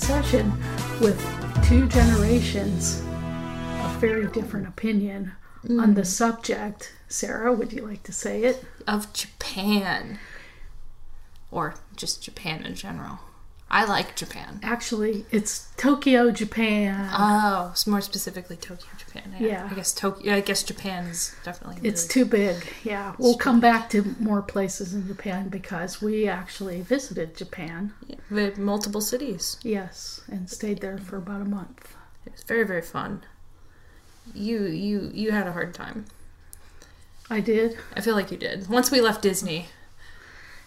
session with two generations of very different opinion on mm. the subject. Sarah, would you like to say it? Of Japan. Or just Japan in general. I like Japan. Actually, it's Tokyo, Japan. Oh, more specifically Tokyo, Japan. Yeah. I guess Tokyo. I guess Japan is definitely. It's too big. Yeah, we'll come back to more places in Japan because we actually visited Japan. Yeah, multiple cities. Yes, and stayed there for about a month. It was very very fun. You you you had a hard time. I did. I feel like you did. Once we left Disney,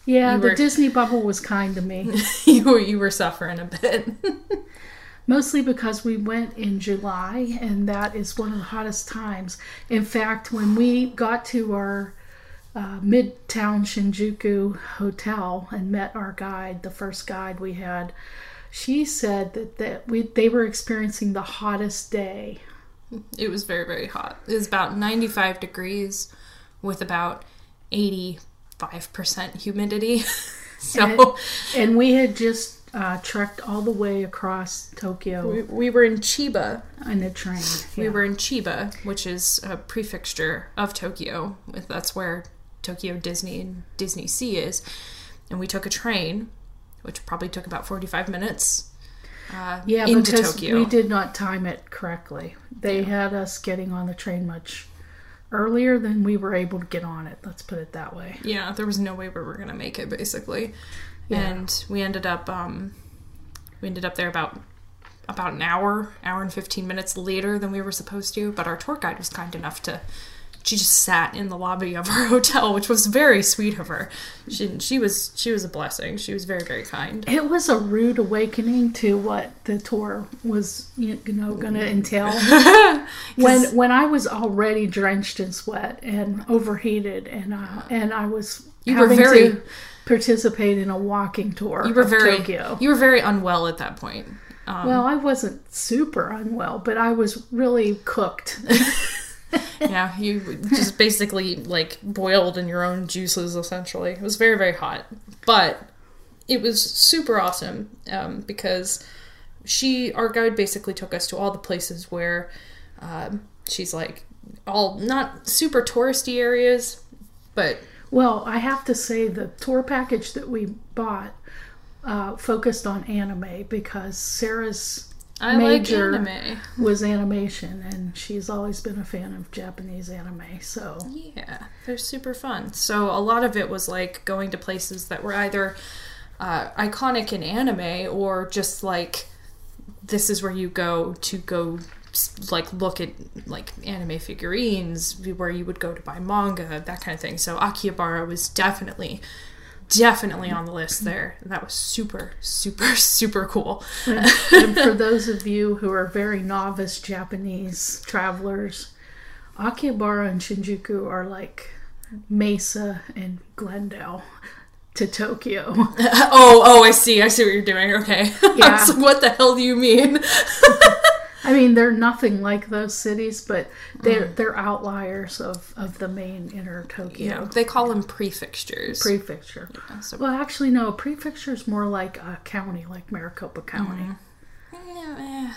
Yeah, You the were- Disney bubble was kind to me. you were you were suffering a bit. Mostly because we went in July, and that is one of the hottest times. In fact, when we got to our uh, Midtown Shinjuku hotel and met our guide, the first guide we had, she said that, that we they were experiencing the hottest day. it was very very hot. It was about 95 degrees with about 85% humidity. so And we had just uh, trekked all the way across Tokyo we, we were in Chiba. in a train. We were in Chiba, which is a prefecture of Tokyo. That's where Tokyo Disney and Disney Sea is. And we took a train, which probably took about 45 minutes uh, Yeah, into because Tokyo. we did not time it correctly. They had us getting on the train much earlier than we were able to get on it. Let's put it that way. Yeah, there was no way we were gonna make it basically, Yeah. and we ended up um, we ended up there about about an hour, hour and fifteen minutes later than we were supposed to. But our tour guide was kind enough to. She just sat in the lobby of our hotel, which was very sweet of her. She she was she was a blessing. She was very very kind. It was a rude awakening to what the tour was, you know, going to entail. when when I was already drenched in sweat and overheated, and uh, and I was You were very- to participate in a walking tour You were very Tokyo. you were very unwell at that point. Um, Well, I wasn't super unwell, but I was really cooked. yeah, you just basically like boiled in your own juices essentially. It was very very hot, but it was super awesome um, because she our guide basically took us to all the places where um, she's like all not super touristy areas, but Well, I have to say the tour package that we bought uh, focused on anime because Sarah's I major like anime. was animation, and she's always been a fan of Japanese anime. So Yeah, they're super fun. So a lot of it was like going to places that were either uh, iconic in anime or just like this is where you go to go like look at like anime figurines where you would go to buy manga that kind of thing so akihabara was definitely definitely on the list there that was super super super cool and, and for those of you who are very novice Japanese travelers, Akihabara and Shinjuku are like Mesa and Glendale to Tokyo. oh oh i see i see what you're doing okay Yeah. like, what the hell do you mean I mean, they're nothing like those cities, but they're they're outliers of, of the main inner Tokyo yeah they call them prefectures. prefecture. so Well, actually, no. Prefecture is more like a county, like Maricopa County. Yeah, eh,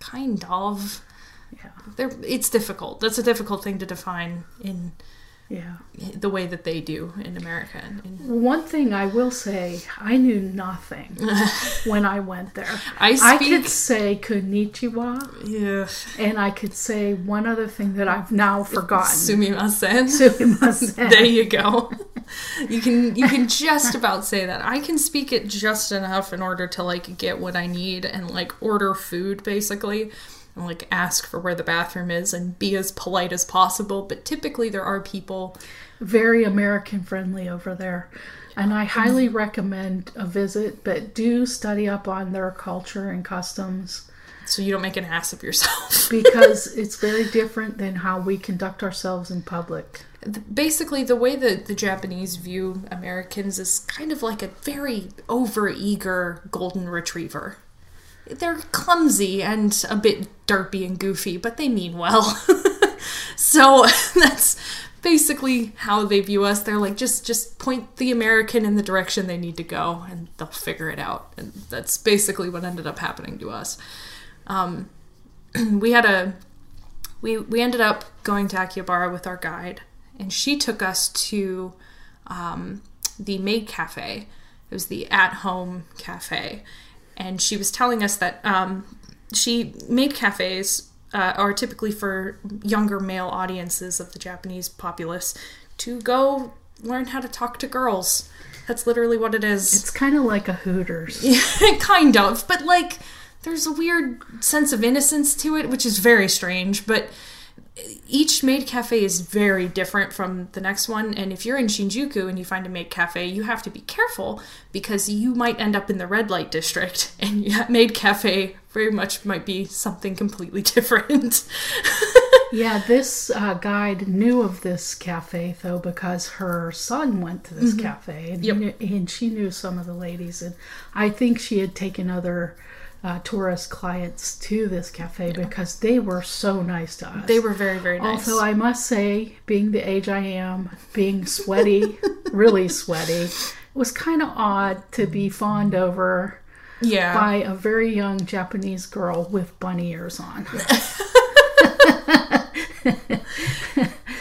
kind of. Yeah, They're, it's difficult. That's a difficult thing to define in yeah. the way that they do in America. One thing I will say, I knew nothing when I went there. I I could say konnichiwa, yeah, and I could say one other thing that I've now forgotten. sumimasen. Sumimasen. there you go. You can you can just about say that. I can speak it just enough in order to like get what I need and like order food basically. And like ask for where the bathroom is and be as polite as possible. But typically there are people Very American friendly over there. And I highly recommend a visit, but do study up on their culture and customs so you don't make an ass of yourself. because it's very different than how we conduct ourselves in public. basically the way that the Japanese view Americans is kind of like a very overeager golden retriever. They're clumsy and a bit derpy and goofy, but they mean well. so that's basically how they view us. They're like, just just point the American in the direction they need to go, and they'll figure it out. And that's basically what ended up happening to us. Um, we had a we we ended up going to Akihabara with our guide, and she took us to um, the Maid Cafe. It was the at-home cafe, and she was telling us that um, she made cafes uh, are typically for younger male audiences of the Japanese populace to go learn how to talk to girls. That's literally what it is. It's kind of like a Hooters. kind of, but like there's a weird sense of innocence to it, which is very strange. But each maid cafe is very different from the next one. And if you're in Shinjuku and you find a maid cafe, you have to be careful because you might end up in the red light district, and that maid cafe very much might be something completely different. Yeah, this uh, guide knew of this cafe though because her son went to this cafe and, Mm-hmm. Yep. knew, and she knew some of the ladies and I think she had taken other uh, tourist clients to this cafe because they were so nice to us. they were very, very nice. Also, I must say, being the age I am, being sweaty, really sweaty, it was kind of odd to be fawned over yeah. by a very young Japanese girl with bunny ears on.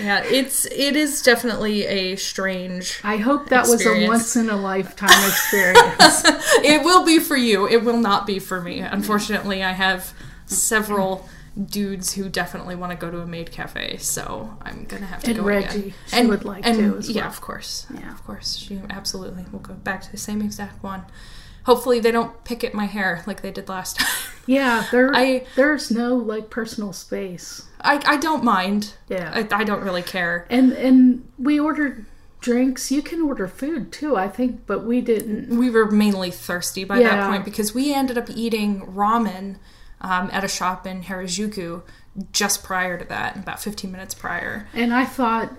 Yeah, it's it is definitely a strange. I hope that was a once in a lifetime experience. It will be for you. It will not be for me. Unfortunately, I have several dudes who definitely want to go to a maid cafe, so I'm gonna have to And go Reggie, again. she would like to as yeah, of course, Yeah. of course, she absolutely will go back to the same exact one. Hopefully, they don't pick at my hair like they did last time. yeah, there, I- there's no like personal space. I I don't mind. Yeah. I, I don't really care. And and we ordered drinks. You can order food too, I think, but we didn't. we were mainly thirsty by that point because we ended up eating ramen um, at a shop in Harajuku just prior to that, about 15 minutes prior. And I thought,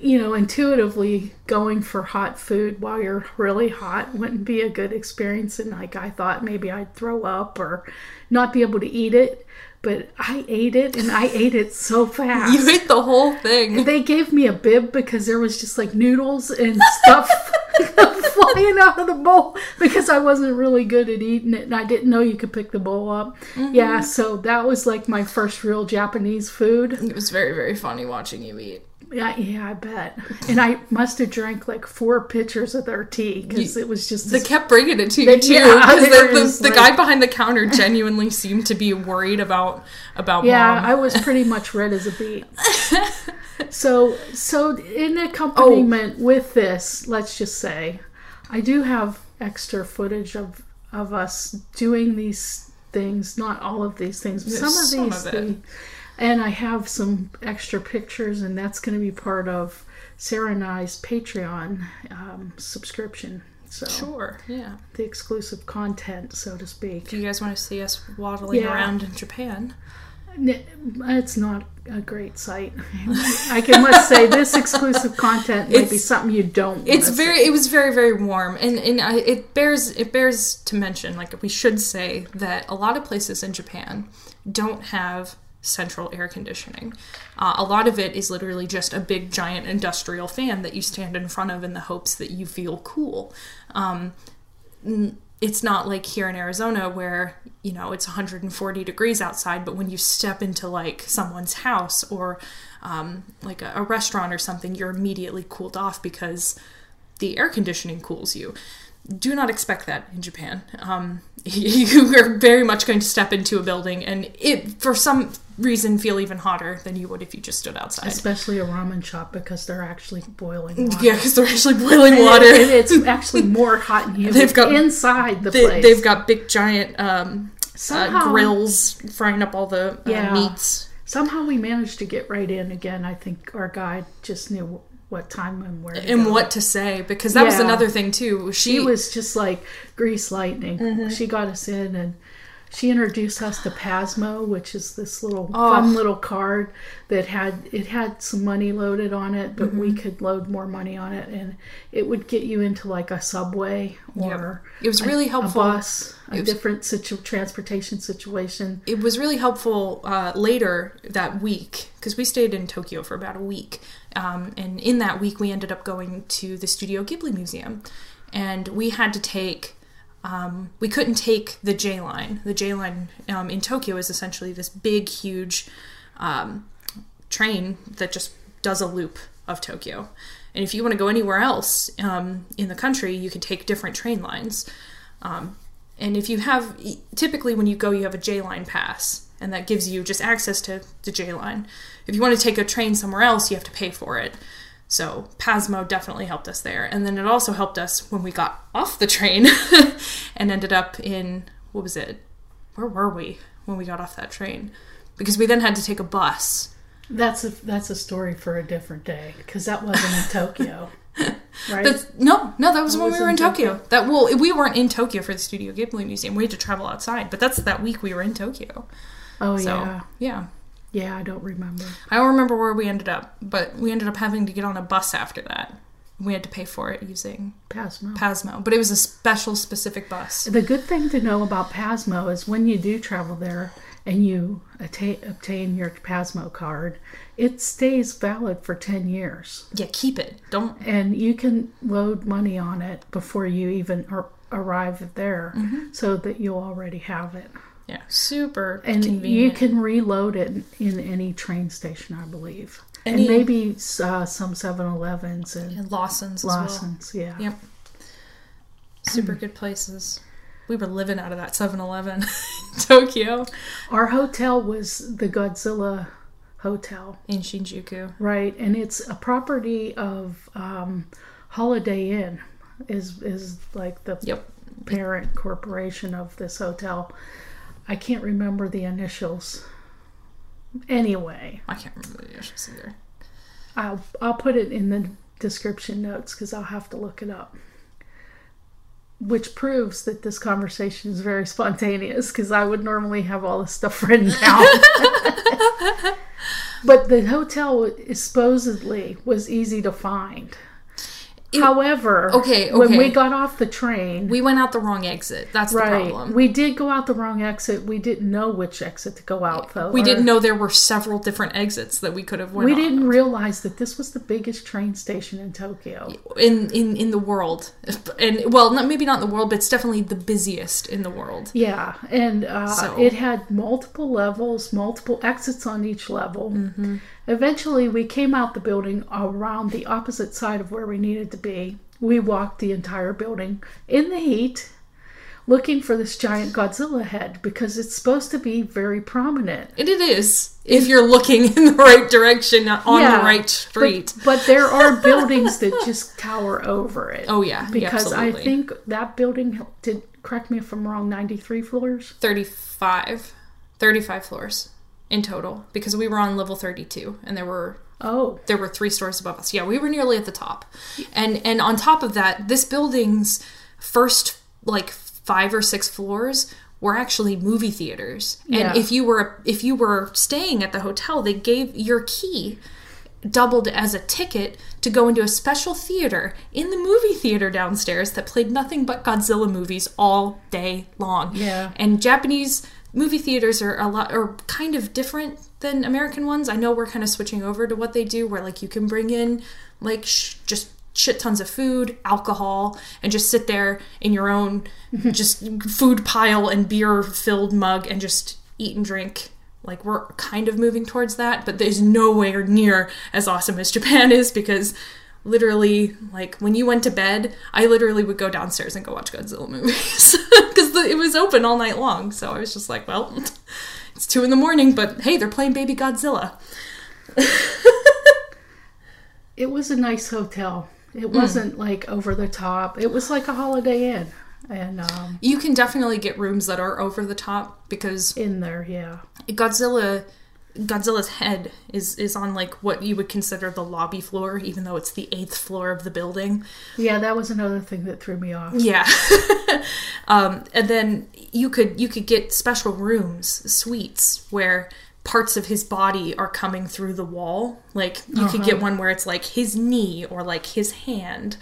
you know, intuitively going for hot food while you're really hot wouldn't be a good experience. And like I thought maybe I'd throw up or not be able to eat it. But I ate it and I ate it so fast. You ate the whole thing. they gave me a bib because there was just like noodles and stuff flying out of the bowl because I wasn't really good at eating it and I didn't know you could pick the bowl up. Mm-hmm. Yeah, so that was like my first real Japanese food. It was very, very funny watching you eat. Yeah, yeah, I bet. And I must have drank like four pitchers of their tea because it was just They this- kept bringing it to you They- too. yeah, the, the, the like- guy behind the counter genuinely seemed to be worried about about yeah, mom. I was pretty much red as a beet. so, so in accompaniment oh. with this, let's just say, I do have extra footage of of us doing these things. Not all of these things, but some of some these of it. things. And I have some extra pictures, and that's going to be part of Sarah and I's Patreon um, subscription. So sure, yeah. the exclusive content, so to speak. Do you guys want to see us waddling Yeah. around in Japan? It's not a great site. I can must say this exclusive content might be something you don't. It's see. very. It was very very warm, and and I, it bears it bears to mention. Like we should say that a lot of places in Japan don't have central air conditioning. Uh, a lot of it is literally just a big giant industrial fan that you stand in front of in the hopes that you feel cool. Um, it's not like here in Arizona where you know it's 140 degrees outside, but when you step into like someone's house or um, like a, a restaurant or something, you're immediately cooled off because the air conditioning cools you. Do not expect that in Japan. Um, you are very much going to step into a building and it, for some reason, feel even hotter than you would if you just stood outside. especially a ramen shop because they're actually boiling water. Yeah, because they're actually boiling And water. it- it's actually more hot and They've got- inside the They, place. they've got big giant um, uh, grills frying up all the uh, Yeah. meats. Somehow we managed to get right in again. I think our guide just knew what time and where. And go. what to say because that was another thing too. She, she was just like grease lightning. Mm-hmm. She got us in, and she introduced us to Pasmo, which is this little Oh. fun little card that had it had some money loaded on it, but we Mm-hmm. could load more money on it, and it would get you into like a subway or It was really a helpful. bus, a was- different situ- transportation situation. it was really helpful uh, later that week because we stayed in Tokyo for about a week. Um, and in that week, we ended up going to the Studio Ghibli Museum. And we had to take, um, we couldn't take the J line. The J line um, in Tokyo is essentially this big, huge um, train that just does a loop of Tokyo. And if you want to go anywhere else um, in the country, you can take different train lines. Um, and if you have, typically when you go, you have a J line pass, and that gives you just access to the J line. If you want to take a train somewhere else, you have to pay for it. So Pasmo definitely helped us there. And then it also helped us when we got off the train and ended up in, what was it? Where were we when we got off that train? Because we then had to take a bus. That's a that's a story for a different day because that wasn't in Tokyo, right? That's, no, no, that was when was we were in in Tokyo. That well, we weren't in Tokyo for the Studio Ghibli Museum. We had to travel outside, but that's that week we were in Tokyo. oh So yeah, yeah, yeah. I don't remember. I don't remember where we ended up, but we ended up having to get on a bus after that. We had to pay for it using Pasmo. Pasmo, but it was a special, specific bus. The good thing to know about Pasmo is when you do travel there and you atta- obtain your Pasmo card, it stays valid for 10 years. Yeah, keep it. Don't. And you can load money on it before you even ar- arrive there mm-hmm. so that you'll already have it. Yeah, super And you can reload it in any train station, I believe. Any- and maybe uh, some 7 Elevens and and Lawson's as well. Lawson's, yeah. Yep. Super good places. We were living out of that 7-Eleven Tokyo Our hotel was the Godzilla Hotel. in Shinjuku. Right, and it's a property of um, Holiday Inn, is is like the Yep. parent corporation of this hotel. I can't remember the initials. Anyway, I can't remember the initials either. I'll I'll put it in the description notes because I'll have to look it up. Which proves that this conversation is very spontaneous because I would normally have all this stuff written down. but the hotel is supposedly was easy to find. It- However, Okay, when we got off the train, We went out the wrong exit. That's the right, problem. we did go out the wrong exit. We didn't know which exit to go out though. We Or- didn't know there were several different exits that we could have went We didn't realize that this was the biggest train station in Tokyo. in in in the world, and well, not maybe not in the world, but it's definitely the busiest in the world. Yeah, and uh, So- it had multiple levels, multiple exits on each level. Mm-hmm. Eventually, we came out the building around the opposite side of where we needed to be. We walked the entire building in the heat, looking for this giant Godzilla head because it's supposed to be very prominent. And it is if you're looking in the right direction on Yeah, the right street. But, but there are buildings that just tower over it. Oh, yeah, yeah, because I think that building did. Correct me if I'm wrong. Ninety three floors. 35, 35 floors in total because we were on level 32 and there were Oh, there were three stores above us. Yeah, we were nearly at the top. And and on top of that, this building's first like 5 or 6 floors were actually movie theaters. And Yeah. if you were if you were staying at the hotel, they gave your key doubled as a ticket to go into a special theater in the movie theater downstairs that played nothing but Godzilla movies all day long. Yeah. And Japanese movie theaters are a lot are kind of different than American ones. I know we're kind of switching over to what they do where like you can bring in like sh- just shit tons of food, alcohol, and just sit there in your own just food pile and beer filled mug and just eat and drink. Like we're kind of moving towards that, but there's nowhere near as awesome as Japan is because literally like when you went to bed i literally would go downstairs and go watch godzilla movies because it was open all night long so i was just like well it's two in the morning but hey they're playing baby godzilla It was a nice hotel. Hmm. It wasn't like over the top. It was like a Holiday Inn, and um, you can definitely get rooms that are over the top because in there, yeah, godzilla godzilla's head is is on like what you would consider the lobby floor even though it's the eighth floor of the building yeah. That was another thing that threw me off. Yeah. um, and then you could you could get special rooms, suites where parts of his body are coming through the wall. Like you could Uh-huh. get one where it's like his knee or like his hand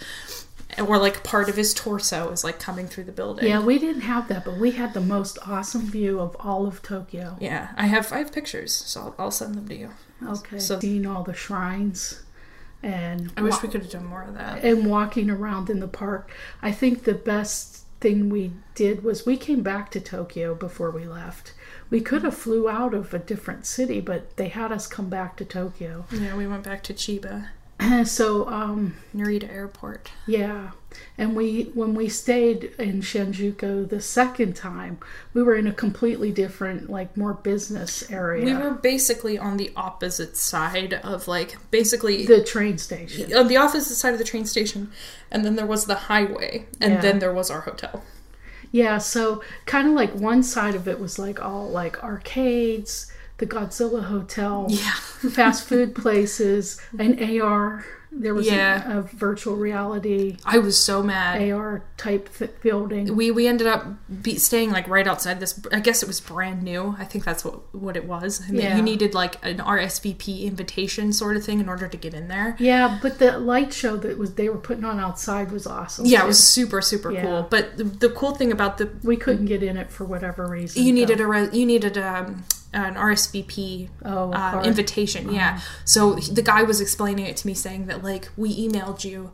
or like part of his torso is like coming through the building. Yeah, we didn't have that, but we had the most awesome view of all of Tokyo. Yeah, I have I have pictures, so I'll, I'll send them to you. Okay. So- seeing all the shrines and I wish wa- we could have done more of that. and walking around in the park. I think the best thing we did was we came back to Tokyo before we left. We could have flew out of a different city, but they had us come back to Tokyo. Yeah, we went back to Chiba, so um Narita Airport. yeah, and we when we stayed in Shinjuku the second time, we were in a completely different like more business area. We were basically on the opposite side of like basically the train station. on the opposite side of the train station, and then there was the highway, and Yeah. then there was our hotel. Yeah, so kind of like one side of it was like all like arcades, the Godzilla Hotel, Yeah. fast food places, an AR. There was Yeah. a, a virtual reality I was so mad. AR type building. We we ended up be staying like right outside this. I guess it was brand new. I think that's what what it was. And that Yeah. You needed like an RSVP invitation sort of thing in order to get in there. Yeah, but the light show that was they were putting on outside was awesome. Yeah, it was super super Yeah. cool. But the, the cool thing about the We couldn't get in it for whatever reason. you needed though. a re- you needed um, an RSVP oh uh, invitation. Yeah. So the guy was explaining it to me, saying that like we emailed you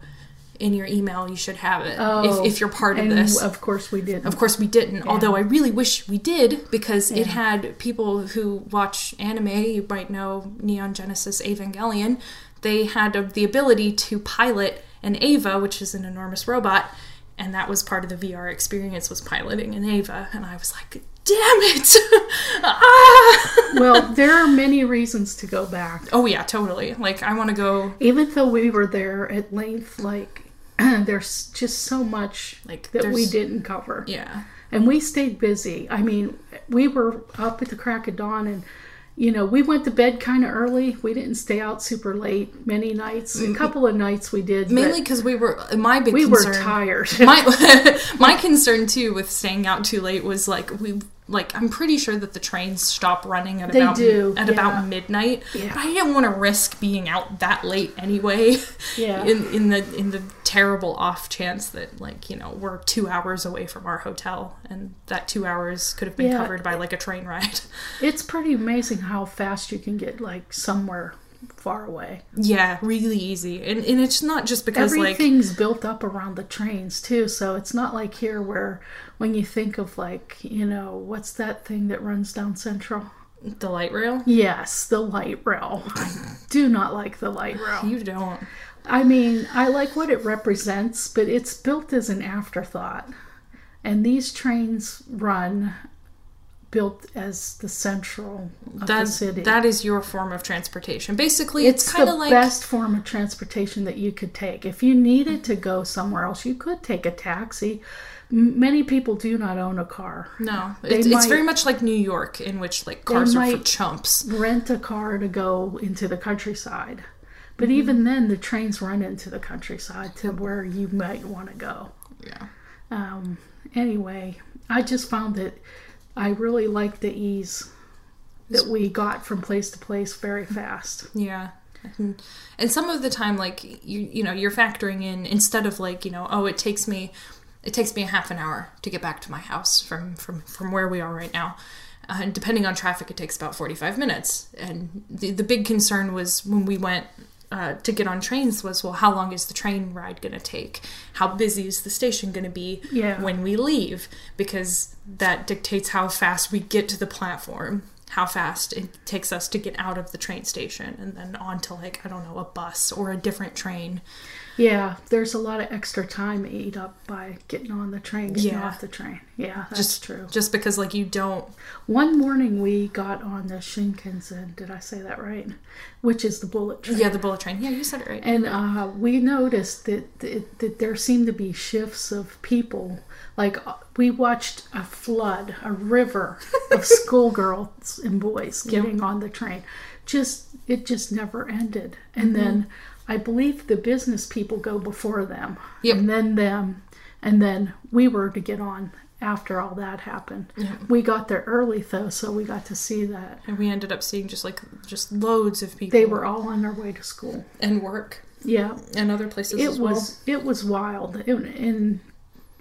in your email, you should have it Oh, if, if you're part of this. Of course we did. Of course, we didn't. Although I really wish we did because it had people who watch anime. You might know Neon Genesis Evangelion. They had the ability to pilot an Eva, which is an enormous robot, and that was part of the VR experience was piloting an Eva. And I was like, "Damn it!" ah! well, there are many reasons to go back. oh yeah, totally. Like I want to go. even though we were there at length, like there's just so much Like that we didn't cover, Yeah. and we stayed busy. I mean, we were up at the crack of dawn, and you know, we went to bed kind of early. We didn't stay out super late many nights. A mm-hmm. couple of nights we did, Mainly because we were my big we concern. were tired. my my concern too with staying out too late was like we like I'm pretty sure that the trains stop running at They about do, at yeah. about midnight. Yeah. But I didn't want to risk being out that late anyway. Yeah. In in the in the terrible off chance that like you know we're two hours away from our hotel and that two hours could have been Yeah. covered by like a train ride. it's pretty amazing how fast you can get like somewhere far away. yeah, really easy. And and it's not just because like Everything's built up around the trains too, so it's not like here where when you think of like, you know, what's that thing that runs down Central? the light rail. Yes, the light rail. I do not like the light rail. You don't. I mean, I like what it represents, but it's built as an afterthought. And these trains run built as the central of the That's city. that is your form of transportation. Basically, it's it's, kind of like the best form of transportation that you could take. If you needed to go somewhere else, you could take a taxi. Many people do not own a car. no, it's, it's very much like New York, in which like cars are for chumps. Rent a car to go into the countryside. But Mm-hmm. even then, the trains run into the countryside to where you might want to go. Yeah, Um, anyway, I just found that I really like the ease that we got from place to place very fast. yeah. And, some of the time, like you, you know, you're factoring in instead of like you know, oh, it takes me, it takes me a half an hour to get back to my house from from from where we are right now. Uh, and depending on traffic, it takes about 45 minutes. And the, the big concern was when we went uh, to get on trains was, well, how long is the train ride going to take? How busy is the station going to be Yeah. when we leave? Because that dictates how fast we get to the platform, how fast it takes us to get out of the train station and then onto, like, I don't know, a bus or a different train. Yeah, there's a lot of extra time eat up by getting on the train, getting Yeah. off the train. Yeah, that's Just true. Just because, like, you don't. One morning we got on the Shinkansen. Did I say that right? Which is the bullet train. Yeah, the bullet train. Yeah, you said it right. And uh, we noticed that, that that there seemed to be shifts of people. Like we watched a flood, a river of schoolgirls and boys getting on the train. Just it just never ended. And Mm-hmm. then I believe the business people go before them, Yep. and then them, and then we were to get on after all that happened. We got there early though, so we got to see that. And we ended up seeing just like just loads of people They were all on their way to school. and work Yeah, and other places it as well. was it was wild, and, and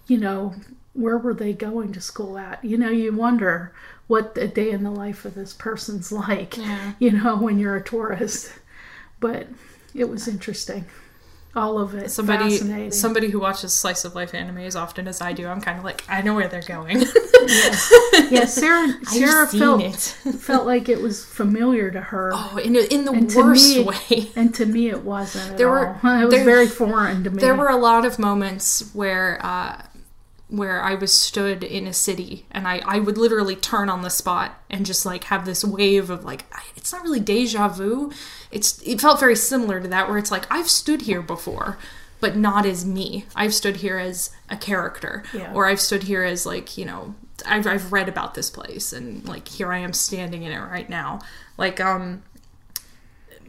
you know where were they going to school at? You know, you wonder what a day in the life of this person's like. Yeah. You know, when you're a tourist, but it was interesting. All of it Somebody, fascinating. somebody who watches slice of life anime as often as I do, I'm kind of like, I know where they're going. yeah, Sarah Sarah seen felt it. felt like it was familiar to her. oh, in, in the And worst me- way. And to me, it wasn't. There were- all. it was there- very foreign to me. There were a lot of moments where uh, where I was stood in a city and I, I would literally turn on the spot and just like have this wave of like it's not really deja vu. It's it felt very similar to that where it's like I've stood here before, but not as me. I've stood here as a character, Yeah. or I've stood here as like you know I've I've read about this place and like here I am standing in it right now. Like um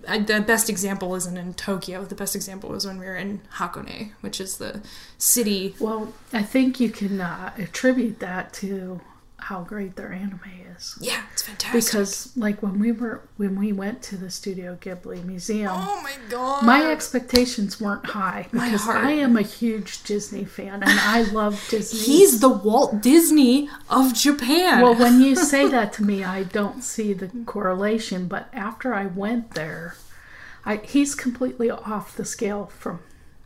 The best example isn't in Tokyo. The best example was when we were in Hakone, which is the city. Well, I think you can uh, attribute that to how great their anime is. Yeah, it's fantastic. Because, like, when we were when we went to the Studio Ghibli Museum, oh my god, my expectations weren't high because heart. I am a huge Disney fan and I love Disney. he's the Walt Disney of Japan. well, when you say that to me, I don't see the correlation. But after I went there, I he's completely off the scale from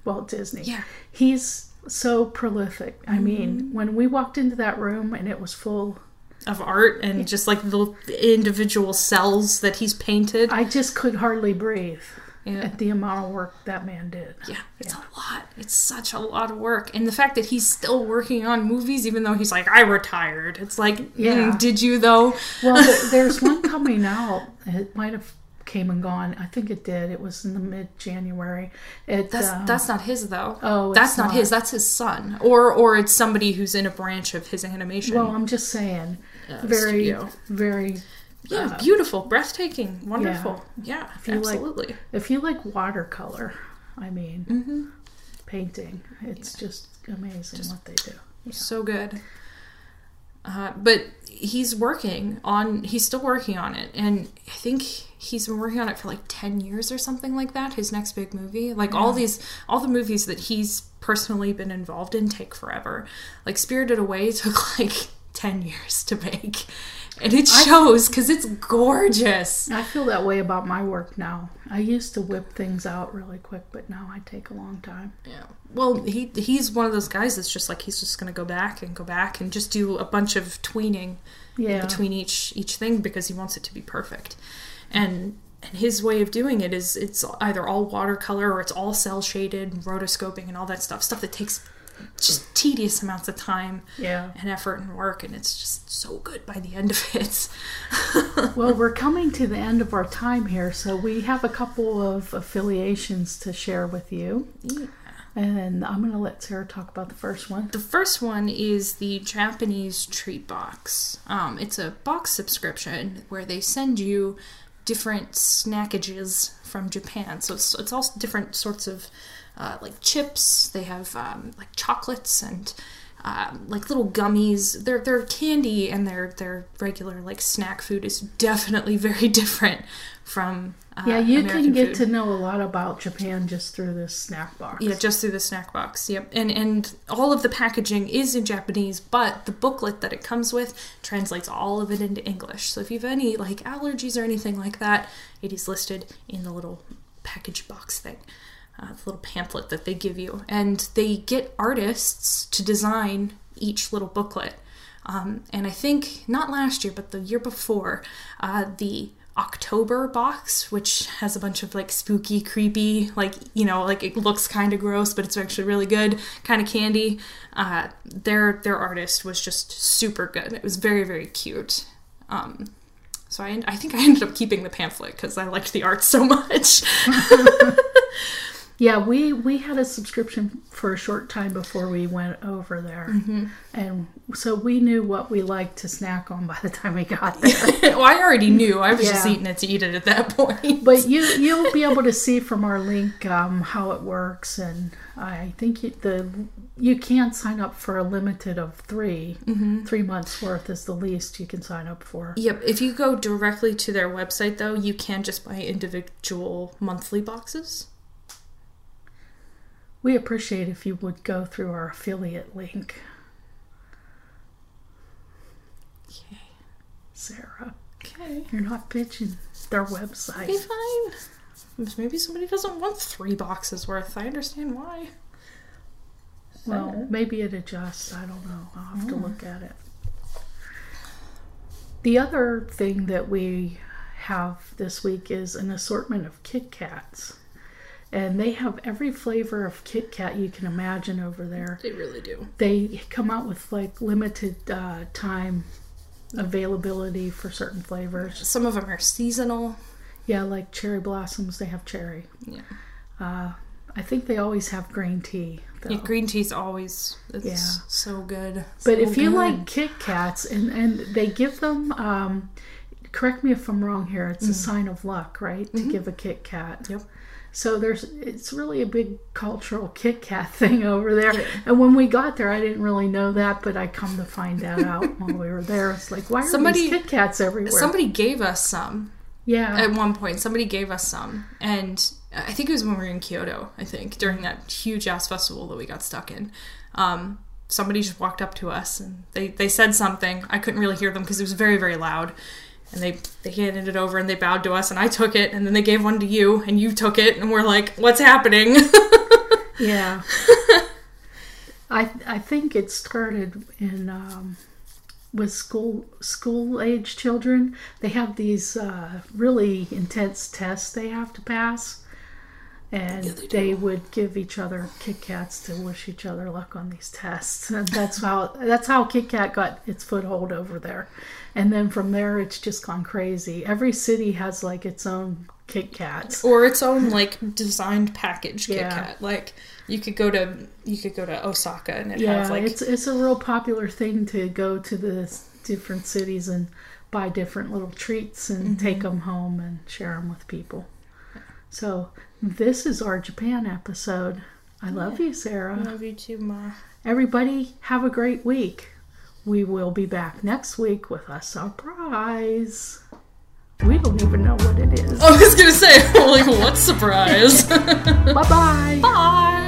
Walt Disney. Yeah. he's so prolific. I mean, when we walked into that room and it was full, of art and just like the individual cells that he's painted. I just could hardly breathe Yeah. at the amount of work that man did. Yeah, it's a lot. It's such a lot of work. And the fact that he's still working on movies, even though he's like, I retired. It's like, Yeah. mm, did you though? Well, there's one coming out. It might have came and gone. I think it did. It was in the mid January. It That's um, that's not his though. Oh, it's that's not, not. his. That's his son, or or it's somebody who's in a branch of his animation. well, I'm just saying, uh, very, studio. very. yeah, beautiful, breathtaking, wonderful. Yeah, you like- absolutely. If you like watercolor, I mean, Mm-hmm. painting, it's just amazing what they do. so good. Uh, but he's working on. He's still working on it, and I think he's been working on it for like ten years or something like that. His next big movie, like all these, all the movies that he's personally been involved in, take forever. Like Spirited Away took like ten years to make, and it shows because it's gorgeous. I feel that way about my work now. I used to whip things out really quick, but now I take a long time. Yeah. Well, he he's one of those guys that's just like he's just gonna go back and go back and just do a bunch of tweening Yeah. between each each thing because he wants it to be perfect. And and his way of doing it is it's either all watercolor or it's all cell shaded, rotoscoping and all that stuff. Stuff that takes just tedious amounts of time Yeah. and effort and work and it's just so good by the end of it. Well, we're coming to the end of our time here, so we have a couple of affiliations to share with you. And I'm going to let Sarah talk about the first one. The first one is the Japanese treat box. Um, it's a box subscription where they send you different snackages from Japan. So it's, it's all different sorts of uh, like chips. They have um, like chocolates and um, like little gummies. Their their candy and their their regular like snack food is definitely very different from uh, Yeah, you American can get food. to know a lot about Japan just through this snack box. Yeah, just through the snack box. Yep. And and all of the packaging is in Japanese, but the booklet that it comes with translates all of it into English. So if you have any like allergies or anything like that, it is listed in the little package box thing. Uh, the little pamphlet that they give you. And they get artists to design each little booklet. Um, and I think not last year, but the year before, uh, the October box, which has a bunch of like spooky, creepy, like you know, like it looks kind of gross, but it's actually really good kind of candy. Uh, their their artist was just super good. It was very very cute. Um, so I I think I ended up keeping the pamphlet because I liked the art so much. Yeah, we we had a subscription for a short time before we went over there, Mm-hmm. and so we knew what we liked to snack on by the time we got there. well, I already knew. I was just eating it to eat it at that point. but you you'll be able to see from our link um, how it works, and I think you, the you can sign up for a limited of 3 Mm-hmm. Three months worth is the least you can sign up for. Yep. If you go directly to their website, though, you can just buy individual monthly boxes. We appreciate if you would go through our affiliate link, Okay. Sarah. Okay. You're not pitching their Okay, website. fine. Maybe somebody doesn't want three boxes worth. I understand why. Well, maybe it adjusts. I don't know. I'll have Hmm. to look at it. The other thing that we have this week is an assortment of Kit Kats. And they have every flavor of Kit Kat you can imagine over there. They really do. They come out with like limited uh, time availability for certain flavors. Some of them are seasonal. Yeah, like cherry blossoms, they have cherry. Yeah. Uh, I think they always have green tea. Though. Yeah, green tea's always it's Yeah. so good. But So if you good. like Kit Kats, and and they give them, um, correct me if I'm wrong here. It's a sign of luck, right, to give a Kit Kat. Mm-hmm. Yep. So there's, it's really a big cultural Kit Kat thing over there. And when we got there, I didn't really know that, but I come to find that out while we were there. It's like, why are Somebody- these Kit Kats everywhere? somebody gave us some yeah, at one point. Somebody gave us some, and I think it was when we were in Kyoto. I think during that huge ass festival that we got stuck in. Um, somebody just walked up to us and they, they said something. I couldn't really hear them because it was very very loud. And they they handed it over and they bowed to us and I took it and then they gave one to you and you took it and we're like, what's happening? yeah. I I think it started in um, with school school age children. They have these uh, really intense tests they have to pass, and they they, would give each other Kit Kats to wish each other luck on these tests. And that's how that's how Kit Kat got its foothold over there. And then from there, it's just gone crazy. Every city has like its own Kit Kats. or its own like designed package Kit Yeah. Kat. Like you could go to you could go to Osaka and it Yeah, have like it's it's a real popular thing to go to the different cities and buy different little treats and Mm-hmm. take them home and share them with people. So this is our Japan episode. I love you, Sarah. I love you too, Ma. Everybody, have a great week. We will be back next week with a surprise. We don't even know what it is. I was gonna say, like, what surprise! Bye bye. Bye.